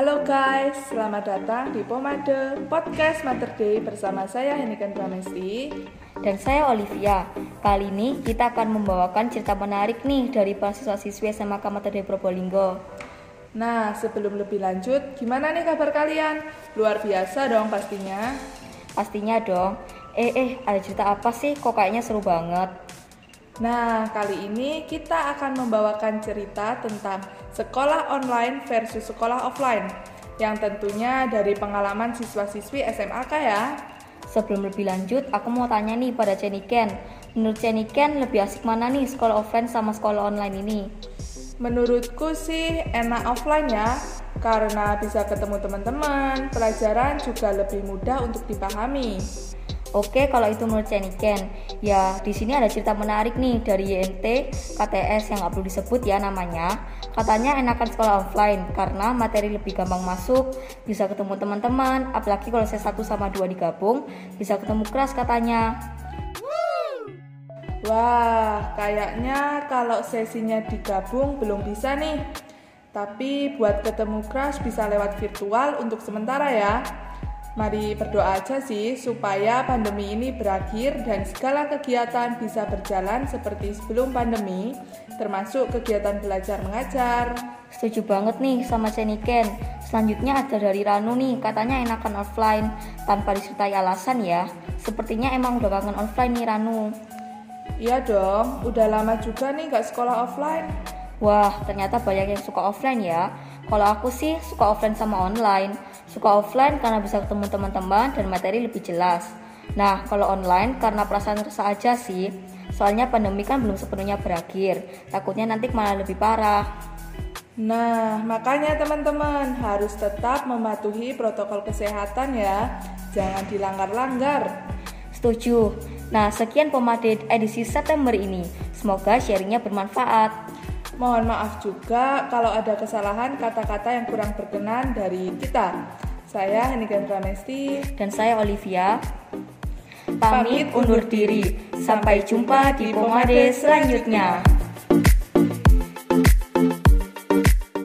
Halo guys, selamat datang di Pomade Podcast Mother Day bersama saya Heniken Pramesti Dan saya Olivia. Kali ini kita akan membawakan cerita menarik nih dari mahasiswa siswi SMA Mother Day Probolinggo. Nah, sebelum lebih lanjut, gimana nih kabar kalian? Luar biasa dong pastinya. Pastinya dong. Eh eh, ada cerita apa sih? Kok kayaknya seru banget. Nah, kali ini kita akan membawakan cerita tentang sekolah online versus sekolah offline yang tentunya dari pengalaman siswa-siswi SMAK ya. Sebelum lebih lanjut, aku mau tanya nih pada Ceniken. Menurut Ceniken, lebih asik mana nih sekolah offline sama sekolah online ini? Menurutku sih enak offline ya, karena bisa ketemu teman-teman, pelajaran juga lebih mudah untuk dipahami. Oke, kalau itu menurut Ceniken, ya di sini ada cerita menarik nih dari YNT KTS yang nggak perlu disebut ya namanya. Katanya enakan sekolah offline karena materi lebih gampang masuk, bisa ketemu teman-teman, apalagi kalau saya satu sama dua digabung, bisa ketemu kelas katanya. Wah, kayaknya kalau sesinya digabung belum bisa nih. Tapi buat ketemu crush bisa lewat virtual untuk sementara ya. Mari berdoa aja sih supaya pandemi ini berakhir dan segala kegiatan bisa berjalan seperti sebelum pandemi, termasuk kegiatan belajar mengajar. Setuju banget nih sama Ceniken. Selanjutnya ada dari Ranu nih, katanya enakan offline tanpa disertai alasan ya. Sepertinya emang udah kangen offline nih Ranu. Iya dong, udah lama juga nih gak sekolah offline. Wah, ternyata banyak yang suka offline ya. Kalau aku sih suka offline sama online. Suka offline karena bisa ketemu teman-teman dan materi lebih jelas. Nah, kalau online karena perasaan rasa aja sih. Soalnya pandemi kan belum sepenuhnya berakhir. Takutnya nanti malah lebih parah. Nah, makanya teman-teman harus tetap mematuhi protokol kesehatan ya. Jangan dilanggar-langgar. Setuju. Nah, sekian Pomade edisi September ini. Semoga sharingnya bermanfaat. Mohon maaf juga kalau ada kesalahan kata-kata yang kurang berkenan dari kita. Saya Henigan Pramesti dan saya Olivia. Pamit undur diri. Sampai jumpa di pomade selanjutnya.